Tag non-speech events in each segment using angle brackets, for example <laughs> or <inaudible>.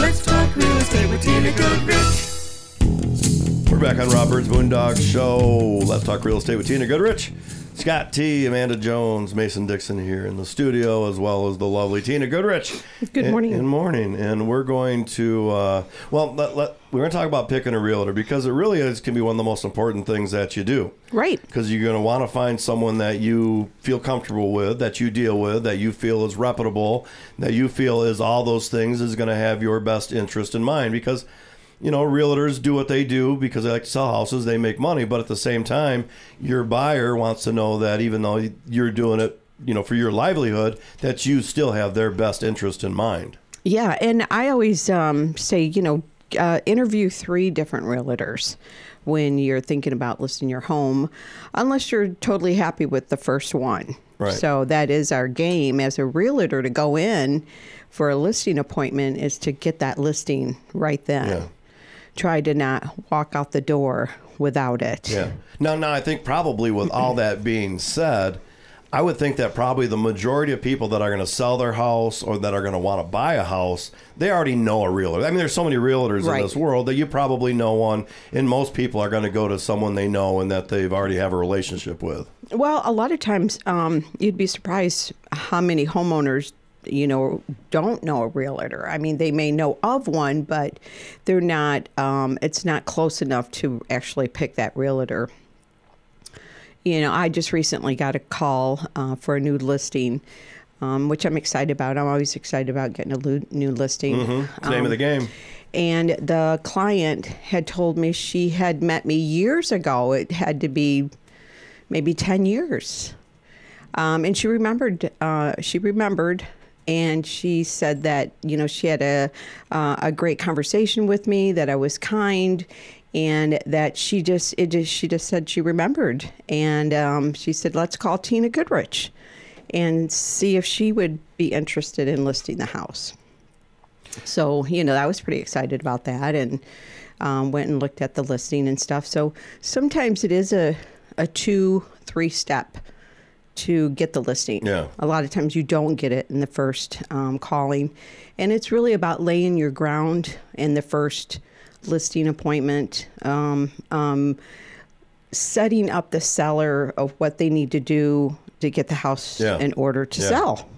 Let's talk real estate with Tina Goodrich. We're back on Rob Byrd's Moondog Show. Let's talk real estate with Tina Goodrich. Scott T, Amanda Jones, Mason Dixon here in the studio, as well as the lovely Tina Goodrich. Good morning. Good morning. And we're going to, uh, well, let, let, we're going to talk about picking a realtor because it really is can be one of the most important things that you do. Right. Because you're going to want to find someone that you feel comfortable with, that you deal with, that you feel is reputable, that you feel is all those things is going to have your best interest in mind. Because, you know, realtors do what they do because they like to sell houses, they make money. But at the same time, your buyer wants to know that even though you're doing it, you know, for your livelihood, that you still have their best interest in mind. Yeah, and I always um, say, you know, uh, interview three different realtors when you're thinking about listing your home, unless you're totally happy with the first one. Right. So that is our game as a realtor to go in for a listing appointment is to get that listing right then. Yeah. Try to not walk out the door without it. Yeah. Now, now I think probably with all that being said, I would think that probably the majority of people that are going to sell their house or that are going to want to buy a house, they already know a realtor. I mean, there's so many realtors Right. in this world that you probably know one, and most people are going to go to someone they know and that they've already have a relationship with. Well, a lot of times um, you'd be surprised how many homeowners, you know, don't know a realtor. I mean, they may know of one, but they're not. Um, it's not close enough to actually pick that realtor. You know, I just recently got a call uh, for a new listing, um, which I'm excited about. I'm always excited about getting a new listing. The name of Um, the game. and the client had told me she had met me years ago. It had to be maybe 10 years. Um, and she remembered, uh, she remembered, and she said that, you know, she had a, uh, a great conversation with me, that I was kind, and that she just, it just, she just said she remembered. And um, she said, let's call Tina Goodrich and see if she would be interested in listing the house. So, you know, I was pretty excited about that and um, went and looked at the listing and stuff. So sometimes it is a, a two, three step to get the listing. Yeah. A lot of times you don't get it in the first um, calling. And it's really about laying your ground in the first listing appointment, um, um, setting up the seller of what they need to do to get the house Yeah. in order to Yeah. sell.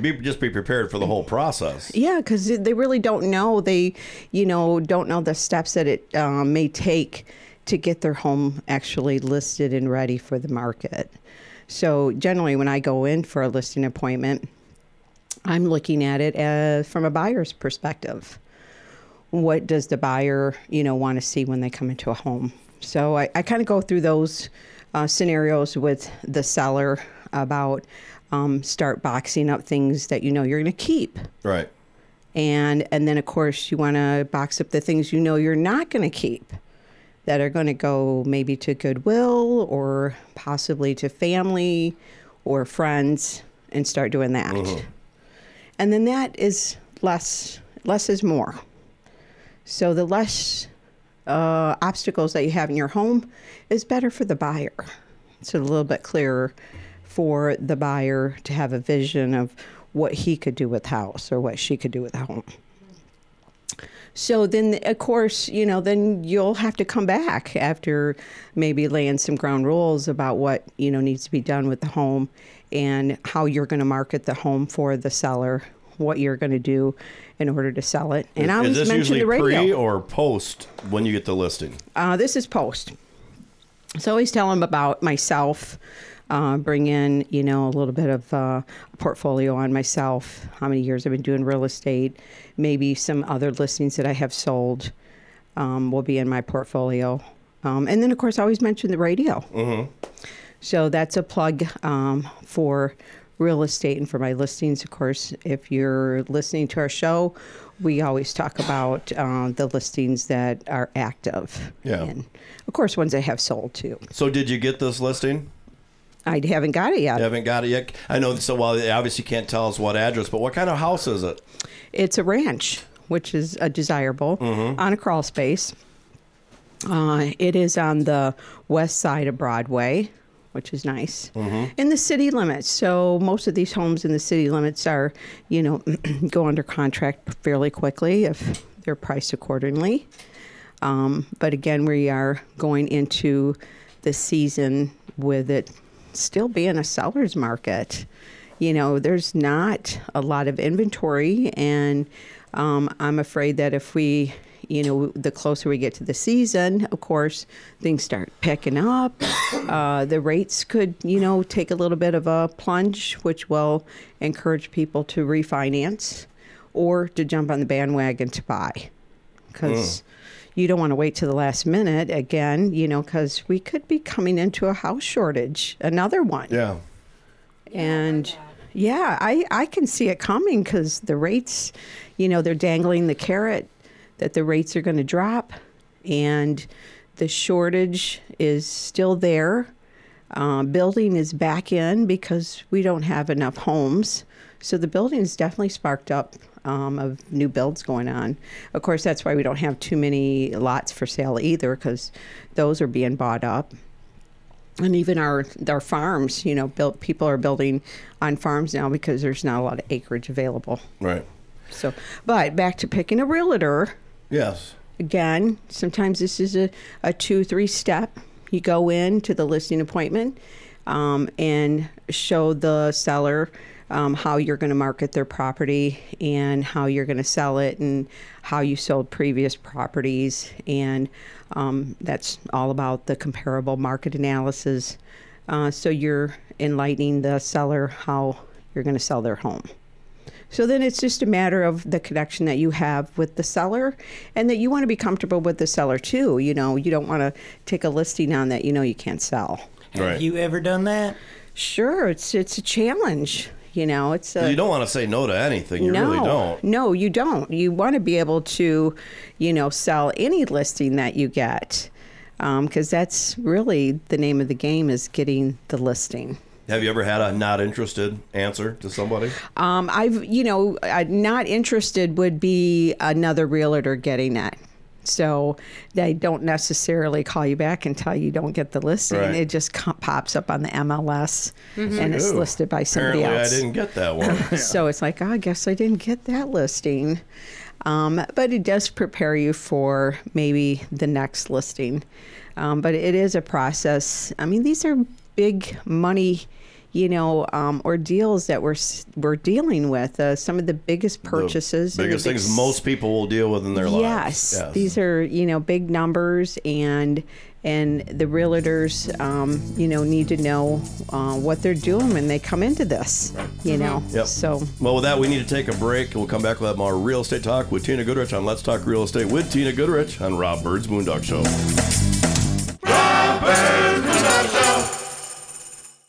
Be, just be prepared for the whole process. Yeah, because they really don't know. They, you know, don't know the steps that it um, may take to get their home actually listed and ready for the market. So generally, when I go in for a listing appointment, I'm looking at it as from a buyer's perspective. What does the buyer, you know, want to see when they come into a home? So I, I kind of go through those uh, scenarios with the seller about um, start boxing up things that you know you're going to keep Right. and and then of course you want to box up the things you know you're not going to keep that are going to go maybe to goodwill or possibly to family or friends and start doing that. And then that is less less is more. So the less uh, obstacles that you have in your home is better for the buyer. It's a little bit clearer for the buyer to have a vision of what he could do with the house or what she could do with the home. So then, of course, you know, then you'll have to come back after maybe laying some ground rules about what, you know, needs to be done with the home and how you're going to market the home for the seller, what you're going to do in order to sell it. And I always mention the radio. pre or post when you get the listing? Uh, this is post. So I always tell them about myself, uh, bring in, you know, a little bit of uh, a portfolio on myself, how many years I've been doing real estate, maybe some other listings that I have sold um, will be in my portfolio. Um, and then, of course, I always mention the radio. So that's a plug um, for real estate and for my listings. Of course, if you're listening to our show, we always talk about uh, the listings that are active. Yeah. And of course, ones I have sold too. So, did you get this listing? I haven't got it yet. You haven't got it yet. I know. So, well, they obviously can't tell us what address, but what kind of house is it? It's a ranch, which is a desirable Mm-hmm. on a crawl space. Uh, it is on the west side of Broadway, which is nice. In the city limits, so most of these homes in the city limits are, you know, <clears throat> go under contract fairly quickly if they're priced accordingly. Um, but again, we are going into the season with it still being a seller's market. You know, there's not a lot of inventory, and um, I'm afraid that if we, you know, the closer we get to the season, of course, things start picking up. Uh, the rates could, you know, take a little bit of a plunge, which will encourage people to refinance or to jump on the bandwagon to buy because you don't want to wait to the last minute again, you know, because we could be coming into a house shortage, another one. Yeah. And yeah, I, I can see it coming because the rates, you know, they're dangling the carrot that the rates are going to drop and the shortage is still there. Uh, building is back in because we don't have enough homes. So the building is definitely sparked up um, of new builds going on. Of course, that's why we don't have too many lots for sale either because those are being bought up and even our our farms, you know, built people are building on farms now because there's not a lot of acreage available. Right. So, but back to picking a realtor Yes. again. Sometimes this is a, a two three step. You go in to the listing appointment um, and show the seller um, how you're going to market their property and how you're going to sell it and how you sold previous properties and um, that's all about the comparable market analysis. Uh, so you're enlightening the seller how you're going to sell their home. So then it's just a matter of the connection that you have with the seller and that you want to be comfortable with the seller too. You know, you don't want to take a listing on that you know you can't sell. Have Right. you ever done that? Sure, it's it's a challenge. You know, it's a You don't want to say no to anything. You no, really don't. No, you don't. You want to be able to, you know, sell any listing that you get, because that's really the name of the game is getting the listing. Have you ever had a not interested answer to somebody? Um, I've, you know, not interested would be another realtor getting that. So they don't necessarily call you back until you don't get the listing. Right. It just co- pops up on the MLS and it's Ooh, listed by somebody Apparently, else. I didn't get that one. <laughs> So it's like, oh, I guess I didn't get that listing. Um, but it does prepare you for maybe the next listing. Um, but it is a process. I mean, these are big money, you know, um, ordeals that we're we're dealing with. Uh, some of the biggest purchases, The and the biggest big things most people will deal with in their yes, lives. Yes, these are you know big numbers, and and the realtors, um, you know, need to know uh, what they're doing when they come into this. You know, Yep. so Well, with that, we need to take a break. We'll come back with have more real estate talk with Tina Goodrich on Let's Talk Real Estate with Tina Goodrich on Rob Byrd's Moondog Show.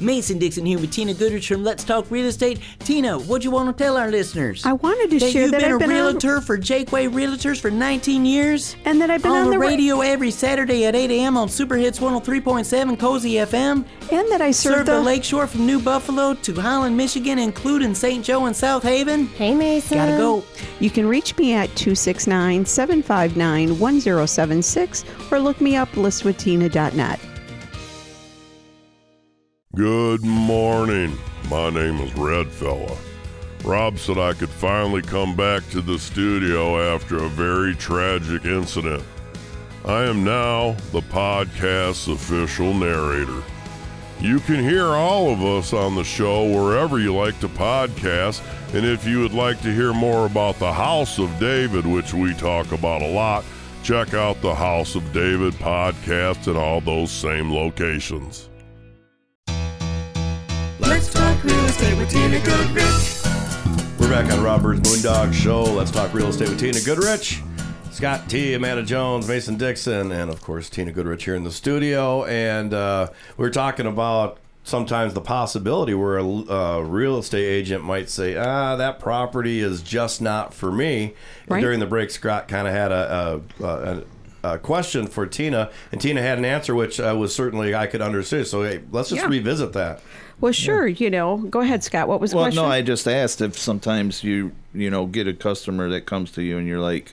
Mason Dixon here with Tina Goodrich from Let's Talk Real Estate. Tina, what do you want to tell our listeners? I wanted to that share you've that been I've a been on- realtor for Jaqua Realtors for 19 years? And that I've been on the, the ra- radio every Saturday at 8 a.m. on Super Hits 103.7 Cozy FM. and that I serve Serve the, the lakeshore from New Buffalo to Holland, Michigan, including St. Joe and South Haven. Hey, Mason. Gotta go. You can reach me at 269 759 1076 or look me up listwithtina.net. Good morning. My name is Red Fella. Rob said I could finally come back to the studio after a very tragic incident. I am now the podcast's official narrator. You can hear all of us on the show wherever you like to podcast, and if you would like to hear more about the House of David, which we talk about a lot, check out the House of David podcast at all those same locations. Real estate with Tina Goodrich. We're back on Robert's Byrd's Moondog Show. Let's talk real estate with Tina Goodrich. Scott T, Amanda Jones, Mason Dixon, and of course Tina Goodrich here in the studio. And uh, we are talking about sometimes the possibility where a uh, real estate agent might say, "Ah, that property is just not for me." Right. During the break, Scott kind of had a, a, a, a question for Tina, and Tina had an answer which uh, was certainly I could understand. So hey, let's just Yeah. revisit that. Well, sure. You know, go ahead, Scott. What was the Well, question? no, I just asked if sometimes you you know get a customer that comes to you and you're like,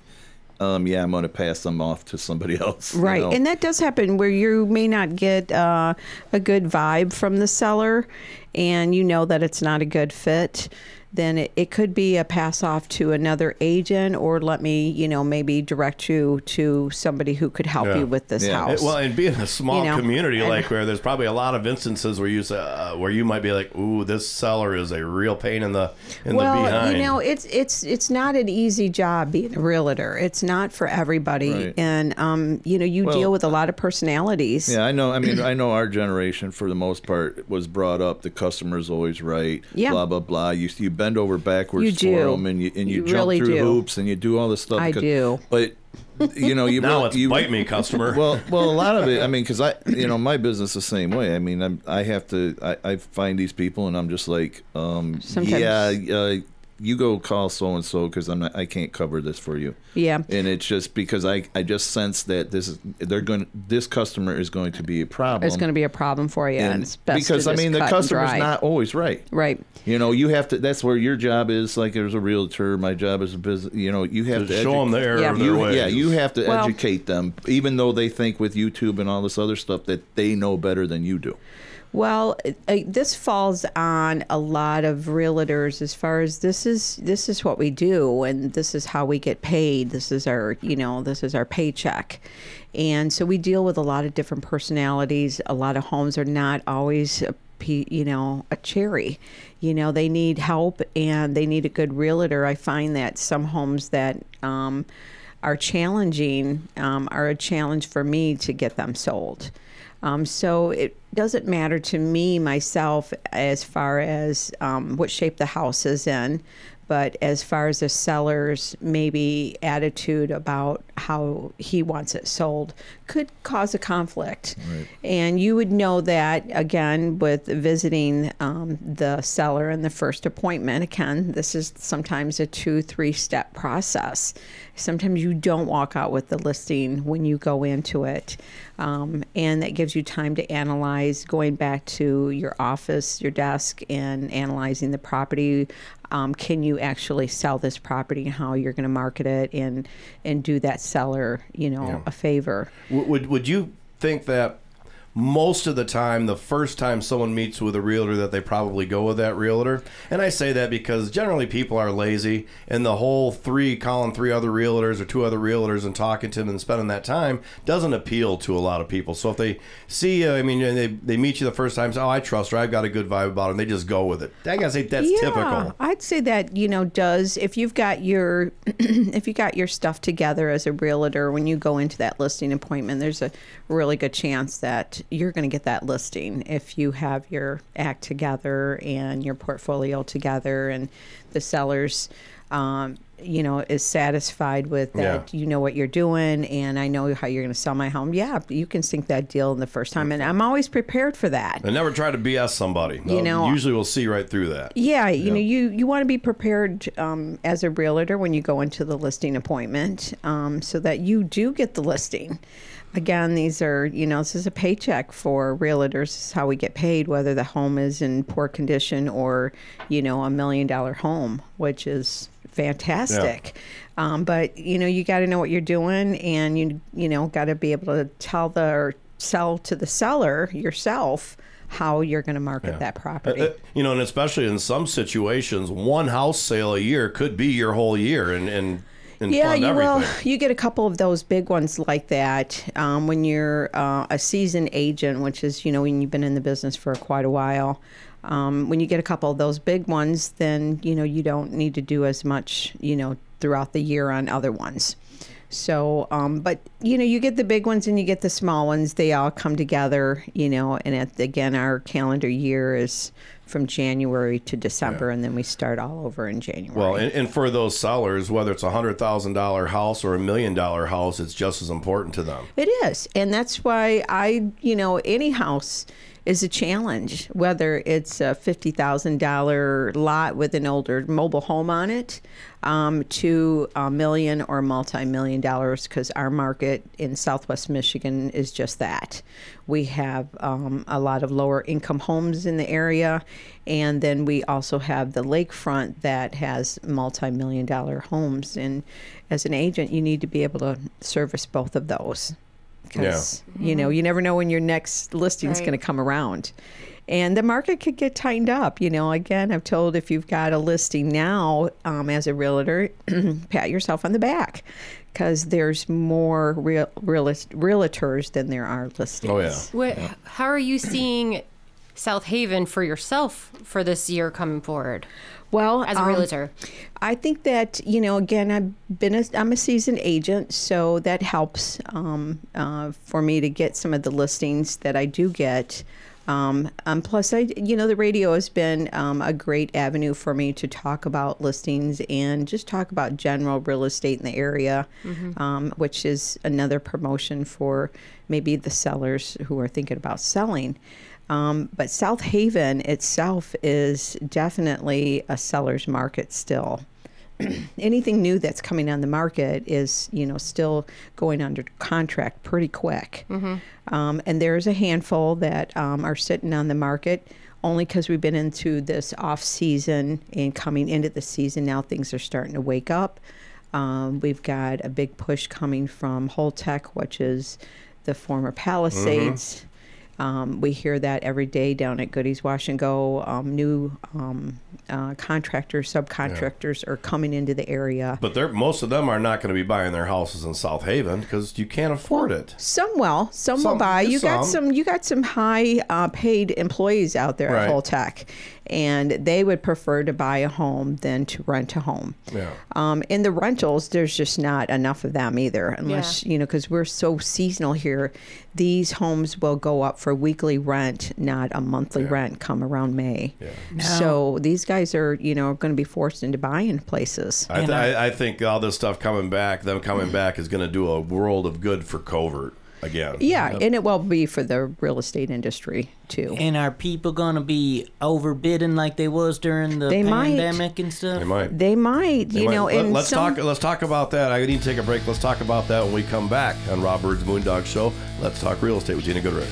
um, yeah, I'm going to pass them off to somebody <laughs> else. you Right, know? and that does happen where you may not get uh, a good vibe from the seller, and you know that it's not a good fit. Then it, it could be a pass off to another agent, or let me, you know, maybe direct you to somebody who could help Yeah. you with this Yeah. house. It- well, and being a small You know, community and- like where there's probably a lot of instances where you say, uh, where you might be like, "Ooh, this seller is a real pain in the in well, the behind." you know, it's it's it's not an easy job being a realtor. It's not for everybody, Right. and um, you know, you Well- deal with a lot of personalities. Yeah, I know. I mean, <clears throat> I know our generation, for the most part, was brought up. The customer's always right. Yeah. Blah blah blah. You you bend over backwards You for them, and you and you, You jump really through do. hoops, and you do all this stuff. I because- do. But you know, you <laughs> now really- it's you, bite me, customer. <laughs> Well, well, a lot of it. I mean, because I, you know, my business the same way. I mean, I'm, I have to. I, I find these people, and I'm just like, um, Sometimes- yeah, uh, you go call so and so because I'm not. I can't cover this for you. Yeah. And it's just because I, I just sense that this is they're going. This customer is going to be a problem. It's going to be a problem for you, and, And it's best because to I mean, the cut and customer's not always right. right. You know, you have to. That's where your job is. Like, as a realtor, my job is a business. You know, you have to to show edu- them the error Yeah. of their you, ways. yeah, you have to Well- educate them, even though they think with YouTube and all this other stuff that they know better than you do. Well, uh, this falls on a lot of realtors as far as this is this is what we do and this is how we get paid. This is our, you know, this is our paycheck. And so we deal with a lot of different personalities. A lot of homes are not always a you know, a cherry. You know, they need help and they need a good realtor. I find that some homes that um, are challenging um, are a challenge for me to get them sold. Um, so it doesn't matter to me myself as far as um, what shape the house is in, but as far as the seller's maybe attitude about how he wants it sold could cause a conflict. And you would know that again with visiting um, the seller in the first appointment. Again, this is sometimes a two, three step process. Sometimes you don't walk out with the listing when you go into it. Um, and that gives you time to analyze going back to your office, your desk, and analyzing the property. Um, can you actually sell this property and how you're going to market it and and do that seller, you know, a favor? Would would you think that most of the time, the first time someone meets with a realtor, that they probably go with that realtor? And I say that because generally people are lazy, and the whole three calling three other realtors or two other realtors and talking to them and spending that time doesn't appeal to a lot of people. So if they see you, I mean, they, they meet you the first time, say, oh, I trust her, I've got a good vibe about her, and they just go with it. I gotta say that's typical. I'd say that you know does if you've got your <clears throat> if you got your stuff together as a realtor when you go into that listing appointment, there's a really good chance that you're going to get that listing if you have your act together and your portfolio together and the sellers. Um, you know, is satisfied with that. Yeah. You know what you're doing, and I know how you're going to sell my home. Yeah, you can sink that deal in the first time, and I'm always prepared for that. And never try to BS somebody. You know- usually we'll see right through that. Yeah, you know, you you want to be prepared um, as a realtor when you go into the listing appointment, um, so that you do get the listing. Again, these are you know this is a paycheck for realtors. This is how we get paid, whether the home is in poor condition or you know a million dollar home, which is fantastic. Um, but you know you got to know what you're doing, and you you know got to be able to tell the or sell to the seller yourself how you're going to market that property. Uh, uh, you know, and especially in some situations, one house sale a year could be your whole year and and, and yeah, you will. You get a couple of those big ones like that um, when you're uh, a seasoned agent, which is you know when you've been in the business for quite a while. Um, when you get a couple of those big ones, then you know you don't need to do as much you know throughout the year on other ones. So, um, but you know, you get the big ones and you get the small ones. They all come together, you know. And at, again, our calendar year is from January to December, and then we start all over in January. Well, and, and for those sellers, whether it's a hundred thousand dollar house or a million dollar house, it's just as important to them. It is. And that's why I, you know, any house is a challenge, whether it's a $50,000 lot with an older mobile home on it um, to a million or multi million dollars, because our market in Southwest Michigan is just that. We have um, a lot of lower income homes in the area, and then we also have the lakefront that has multi million dollar homes. And as an agent, you need to be able to service both of those because you know you never know when your next listing is Right. going to come around. And the market could get tightened up you know. Again i've told if you've got a listing now um, as a realtor <clears throat> pat yourself on the back because there's more real, realist, realtors than there are listings. Oh yeah. What, How are you seeing South Haven for yourself for this year coming forward well as a um, realtor? I think that you know, again, I've been a, I'm a seasoned agent, so that helps um, uh, for me to get some of the listings that I do get. Um, um, plus, I you know, the radio has been um, a great avenue for me to talk about listings and just talk about general real estate in the area, um, which is another promotion for maybe the sellers who are thinking about selling. Um, but South Haven itself is definitely a seller's market still. <clears throat> Anything new that's coming on the market is, you know, still going under contract pretty quick. Um, and there's a handful that um, are sitting on the market only because we've been into this off season and coming into the season now things are starting to wake up. Um, we've got a big push coming from Holtec, which is the former Palisades. Um, we hear that every day down at Goodies Wash and Go. Um, new um, uh, contractors, subcontractors are coming into the area. But they're most of them are not going to be buying their houses in South Haven because you can't afford it. Some will, some, will buy. You got some. some, you got some high uh, paid employees out there Right. at Holtec, and they would prefer to buy a home than to rent a home. Yeah. Um, in the rentals, there's just not enough of them either, unless you know, because we're so seasonal here. These homes will go up for weekly rent, not a monthly rent, come around May. Yeah. So these guys are, you know, going to be forced into buying places. I, th- I, I think all this stuff coming back, them coming back, is going to do a world of good for Covert again. Yeah, and it will be for the real estate industry too. And are people gonna be overbidding like they was during the They might. pandemic and stuff? They might. They might, They you might. know, Let, and us some, talk. Let's talk about that. I need to take a break. Let's talk about that when we come back on Rob Byrd's Moondog Show. Let's talk real estate with Tina Goodrich.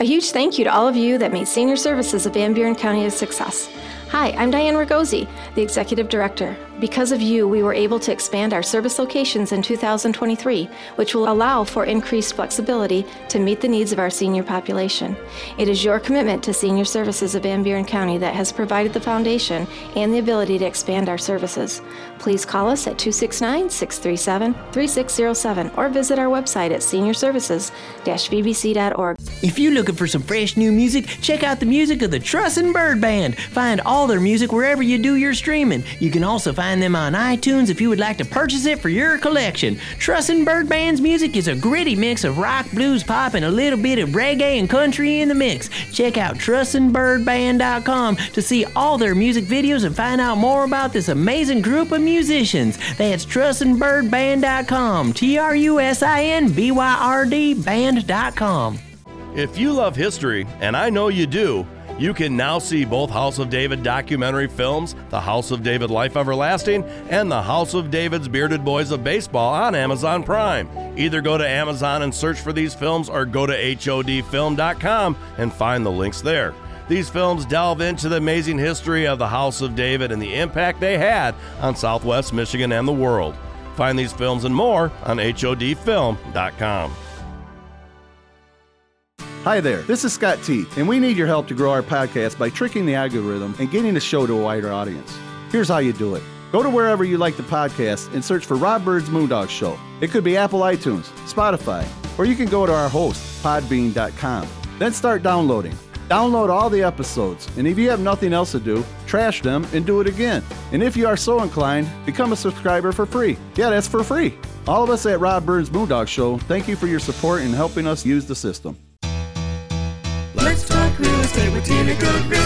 A huge thank you to all of you that made senior services of Van Buren County a success. Hi, I'm Diane Ragosi, the Executive Director. Because of you, we were able to expand our service locations in 2023, which will allow for increased flexibility to meet the needs of our senior population. It is your commitment to senior services of Van Buren County that has provided the foundation and the ability to expand our services. Please call us at 269 637 3607 or visit our website at seniorservices-vbc.org. If you're looking for some fresh new music, check out the music of the Trussin' Byrd Band. Find all their music wherever you do your streaming. You can also find them on iTunes if you would like to purchase it for your collection. Trussin' Byrd Band's music is a gritty mix of rock, blues, pop, and a little bit of reggae and country in the mix. Check out trussinbyrdband.com to see all their music videos and find out more about this amazing group of musicians. That's trussinbyrdband.com. T R U S I N B Y R D band.com. If you love history, and I know you do, you can now see both House of David documentary films, The House of David Life Everlasting, and The House of David's Bearded Boys of Baseball on Amazon Prime. Either go to Amazon and search for these films or go to HODfilm.com and find the links there. These films delve into the amazing history of the House of David and the impact they had on Southwest Michigan and the world. Find these films and more on HODfilm.com. Hi there, this is Scott T, and we need your help to grow our podcast by tricking the algorithm and getting the show to a wider audience. Here's how you do it. Go to wherever you like the podcast and search for Rob Byrd's Moondog Show. It could be Apple iTunes, Spotify, or you can go to our host, podbean.com. Then start downloading. Download all the episodes, and if you have nothing else to do, trash them, and do it again. And if you are so inclined, become a subscriber for free. Yeah, that's for free. All of us at Rob Byrd's Moondog Show, thank you for your support in helping us use the system. Let's talk real estate with Tina Goodrich.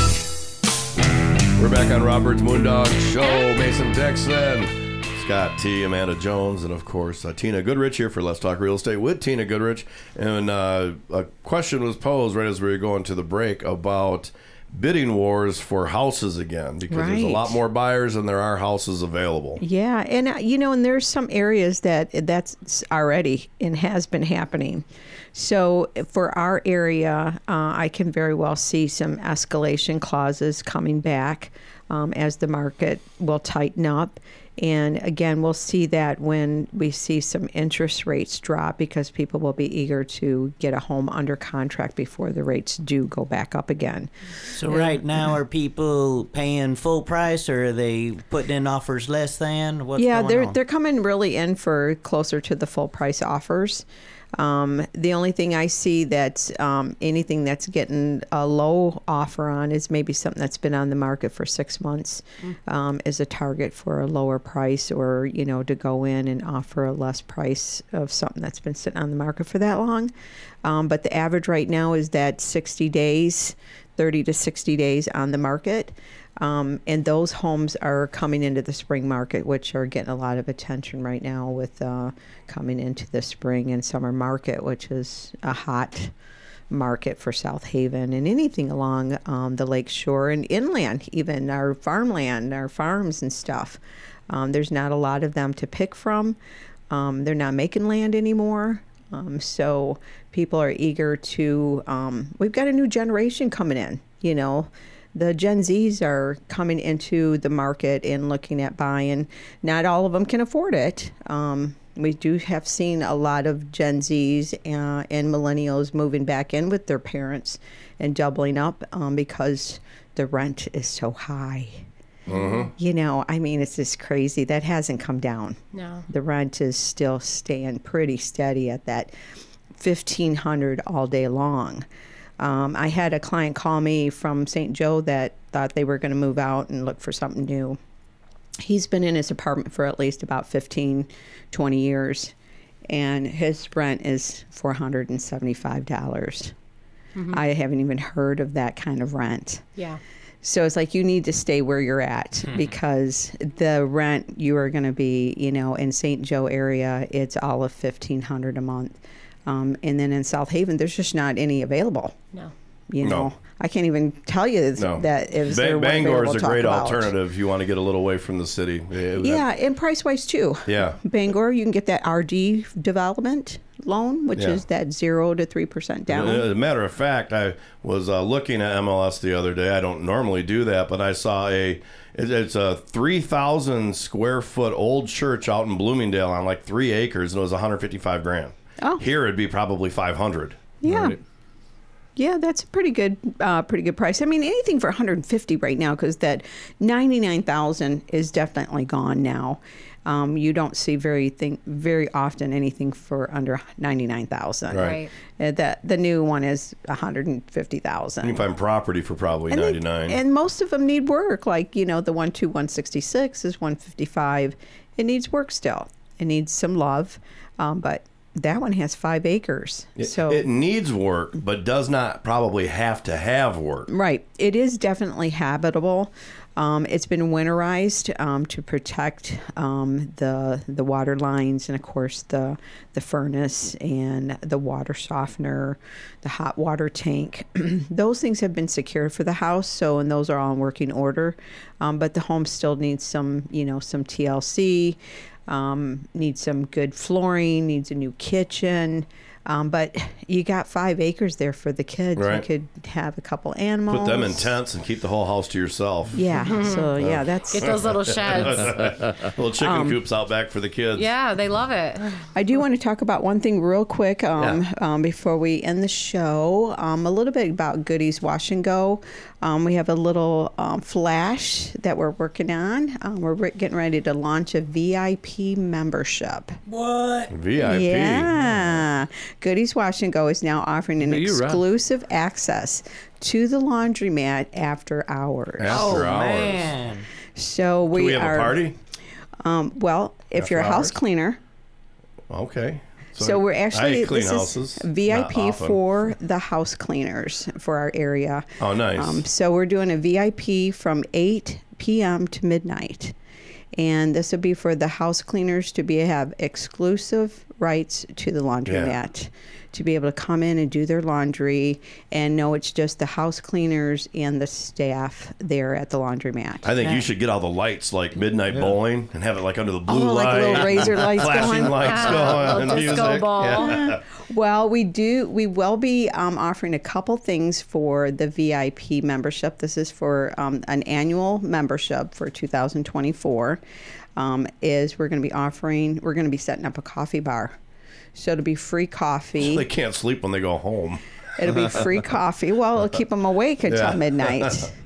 We're back on Robert's Moondog Show. Mason Dixon, Scott T, Amanda Jones, and of course uh, Tina Goodrich here for Let's Talk Real Estate with Tina Goodrich. And uh, a question was posed right as we were going to the break about bidding wars for houses again because there's a lot more buyers than there are houses available. Yeah, and uh, you know, and there's some areas that that's already and has been happening. So for our area, uh, I can very well see some escalation clauses coming back um, as the market will tighten up. And again, we'll see that when we see some interest rates drop because people will be eager to get a home under contract before the rates do go back up again. So right now, are people paying full price, or are they putting in offers less than? What's yeah, they're on? they're coming really in for closer to the full price offers. Um, the only thing I see that's um, anything that's getting a low offer on is maybe something that's been on the market for six months um, is a target for a lower price, or you know to go in and offer a less price of something that's been sitting on the market for that long. Um, but the average right now is that 60 days, 30 to 60 days on the market. Um, and those homes are coming into the spring market, which are getting a lot of attention right now with uh, coming into the spring and summer market, which is a hot market for South Haven and anything along um, the lake shore and inland, even our farmland, our farms and stuff. Um, there's not a lot of them to pick from. Um, they're not making land anymore. Um, so people are eager to. Um, we've got a new generation coming in. You know, the Gen Zs are coming into the market and looking at buying. Not all of them can afford it. Um, we do have seen a lot of Gen Zs uh, and millennials moving back in with their parents and doubling up um, because the rent is so high. You know, I mean, it's just crazy. That hasn't come down. No. The rent is still staying pretty steady at that fifteen hundred all day long. Um, I had a client call me from St. Joe that thought they were going to move out and look for something new. He's been in his apartment for at least about 15, 20 years, and his rent is $475. dollars I haven't even heard of that kind of rent. Yeah. So it's like you need to stay where you're at because the rent you are going to be, you know, in St. Joe area, it's all of fifteen hundred a month, um, and then in South Haven, there's just not any available. No. You No. know, I can't even tell you No, that if Ba- there Bangor is a great about. alternative if you want to get a little away from the city. Yeah, Yeah, and price wise too. Yeah. Bangor, you can get that RD development loan, which Yeah. is that zero to three percent down. As a matter of fact, I was uh, looking at MLS the other day. I don't normally do that, but I saw a it's a three thousand square foot old church out in Bloomingdale on like three acres, and it was one hundred fifty five grand. Oh. Here it'd be probably five hundred. Yeah. Yeah, that's a pretty good, uh, pretty good price. I mean, anything for 150 right now, because that 99,000 is definitely gone now. Um, you don't see very thing very often anything for under 99,000. Right. Uh, that the new one is You 150,000. can find property for probably And they- ninety nine. And most of them need work. Like, you know, the one two one sixty six is 155. It needs work still. It needs some love. Um, but that one has five acres. so it needs work, but does not probably have to have work. Right. It is definitely habitable. Um, it's been winterized um, to protect um, the the water lines and of course the the furnace and the water softener, the hot water tank. <clears throat> those things have been secured for the house, so and those are all in working order. Um, but the home still needs some, you know, some TLC, um, needs some good flooring, needs a new kitchen. Um, but you got five acres there for the kids. Right. You could have a couple animals. Put them in tents and keep the whole house to yourself. Yeah. So yeah, that's. Get those little <laughs> sheds. Little chicken Um, coops out back for the kids. yeah, they love it. I do want to talk about one thing real quick um, um, before we end the show. Um, a little bit about Goodies Wash and Go. Um, we have a little um, flash that we're working on. Um, we're re- getting ready to launch a VIP membership. What? VIP. Yeah. Goodies Wash and Go is now offering an Look at you, exclusive access to the laundromat after hours. After oh hours. man. So we, Do we have are. a party? Um, well, if After you're a house hours? cleaner, Okay. so, we're actually I clean this houses. is VIP for the house cleaners for our area. Oh, nice. Um, so we're doing a VIP from 8 p.m. to midnight. And this would be for the house cleaners to be have exclusive rights to the laundromat, to be able to come in and do their laundry and know it's just the house cleaners and the staff there at the laundromat. I think you should get all the lights like midnight bowling and have it like under the blue Oh, like light, little razor <laughs> lights flashing going? lights Ah, going, little and disco music. ball. Yeah. <laughs> Well, we do. We will be um, offering a couple things for the VIP membership. This is for um, an annual membership for 2024. Um, is we're going to be offering. We're going to be setting up a coffee bar, so it'll be free coffee. <laughs> They can't sleep when they go home. It'll be free <laughs> coffee. Well, it'll keep them awake until Yeah. midnight. <laughs>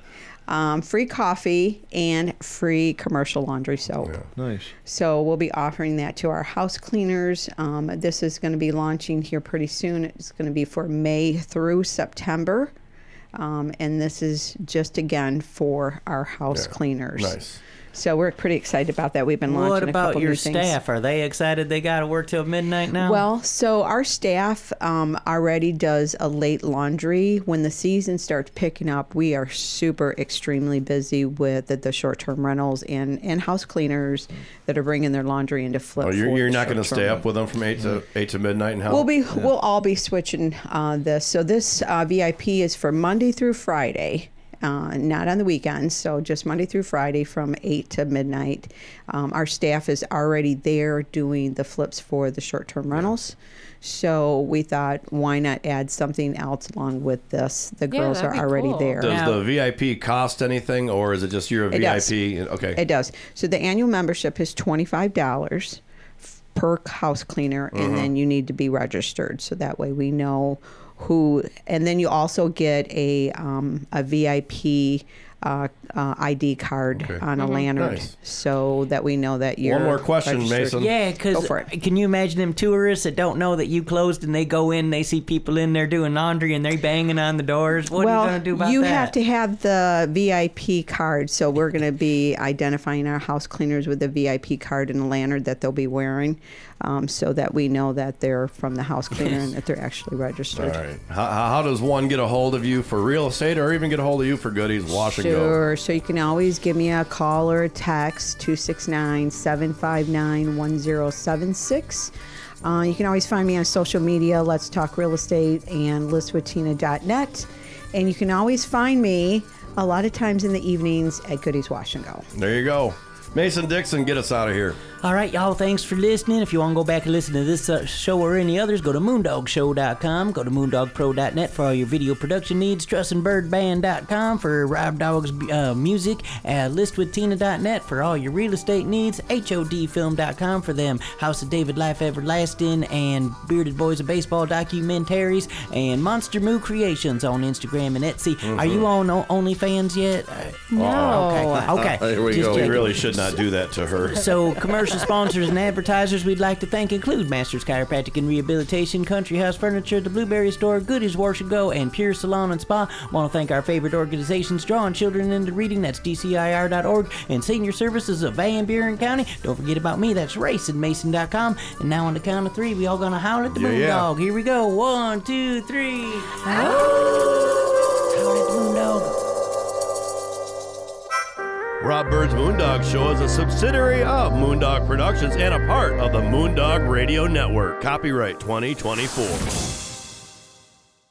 Um, free coffee and free commercial laundry soap. Nice. So we'll be offering that to our house cleaners. Um, this is going to be launching here pretty soon. It's going to be for May through September. Um, and this is just again for our house Yeah. cleaners. Nice. So we're pretty excited about that. We've been launching What a about couple your new things. staff? Are they excited they got to work till midnight now? Well, so our staff um, already does a late laundry. When the season starts picking up, we are super extremely busy with the, the short-term rentals and, and house cleaners that are bringing their laundry into flip. Oh, you're, you're not going to stay up with them from eight to eight to midnight and help. We'll be we'll all be switching uh, this. So this uh, VIP is for Monday through Friday. Uh, not on the weekends, so just Monday through Friday from 8 to midnight. Um, our staff is already there doing the flips for the short term rentals. So we thought, why not add something else along with this? The Yeah, girls that'd are already cool. there. Does Now- the VIP cost anything, or is it just you're a It does. VIP? Okay. It does. So the annual membership is twenty five dollars per house cleaner, Mm-hmm. and then you need to be registered, so that way we know who. And then you also get a um, a VIP. Uh, uh, ID card Okay. on a lantern, Nice. so that we know that you're. One more question, registered. Mason. yeah, because can you imagine them tourists that don't know that you closed and they go in, they see people in there doing laundry and they're banging on the doors? What well, are you going to do about you that? You have to have the VIP card. So we're going to be identifying our house cleaners with the VIP card and a lantern that they'll be wearing, um, so that we know that they're from the house cleaner and that they're actually registered. right. How, how does one get a hold of you for real estate, or even get a hold of you for goodies? Wash and go. Sure. So you can always give me a call or a text 269 759 1076. Uh, You can always find me on social media, Let's Talk Real Estate and listwithtina.net. And you can always find me a lot of times in the evenings at Goodies Wash and Go. There you go. Mason Dixon, get us out of here. All right, y'all, thanks for listening. If you want to go back and listen to this uh, show or any others, go to moondogshow.com. Go to moondogpro.net for all your video production needs. Trussinbyrdband.com for Rob Dog's uh, music. Uh, listwithtina.net for all your real estate needs. HODfilm.com for them House of David Life Everlasting and Bearded Boys of Baseball documentaries. And Monster Moo Creations on Instagram and Etsy. Are you on O- OnlyFans yet? Uh, No. Okay, okay. <laughs> There we Just go. We really should not do that to her. So, commercial sponsors and advertisers we'd like to thank include Masters Chiropractic and Rehabilitation, Country House Furniture, The Blueberry Store, Goodies Wash and Go, and Pure Salon and Spa. Want to thank our favorite organizations drawing children into reading. That's DCIR.org and Senior Services of Van Buren County. Don't forget about me. That's RacingMason.com. And now on the count of three, we all gonna howl at the Yeah, moon yeah. dog. Here we go. One, two, three. Howl Rob Byrd's Moondog Show is a subsidiary of Moondog Productions and a part of the Moondog Radio Network. Copyright 2024.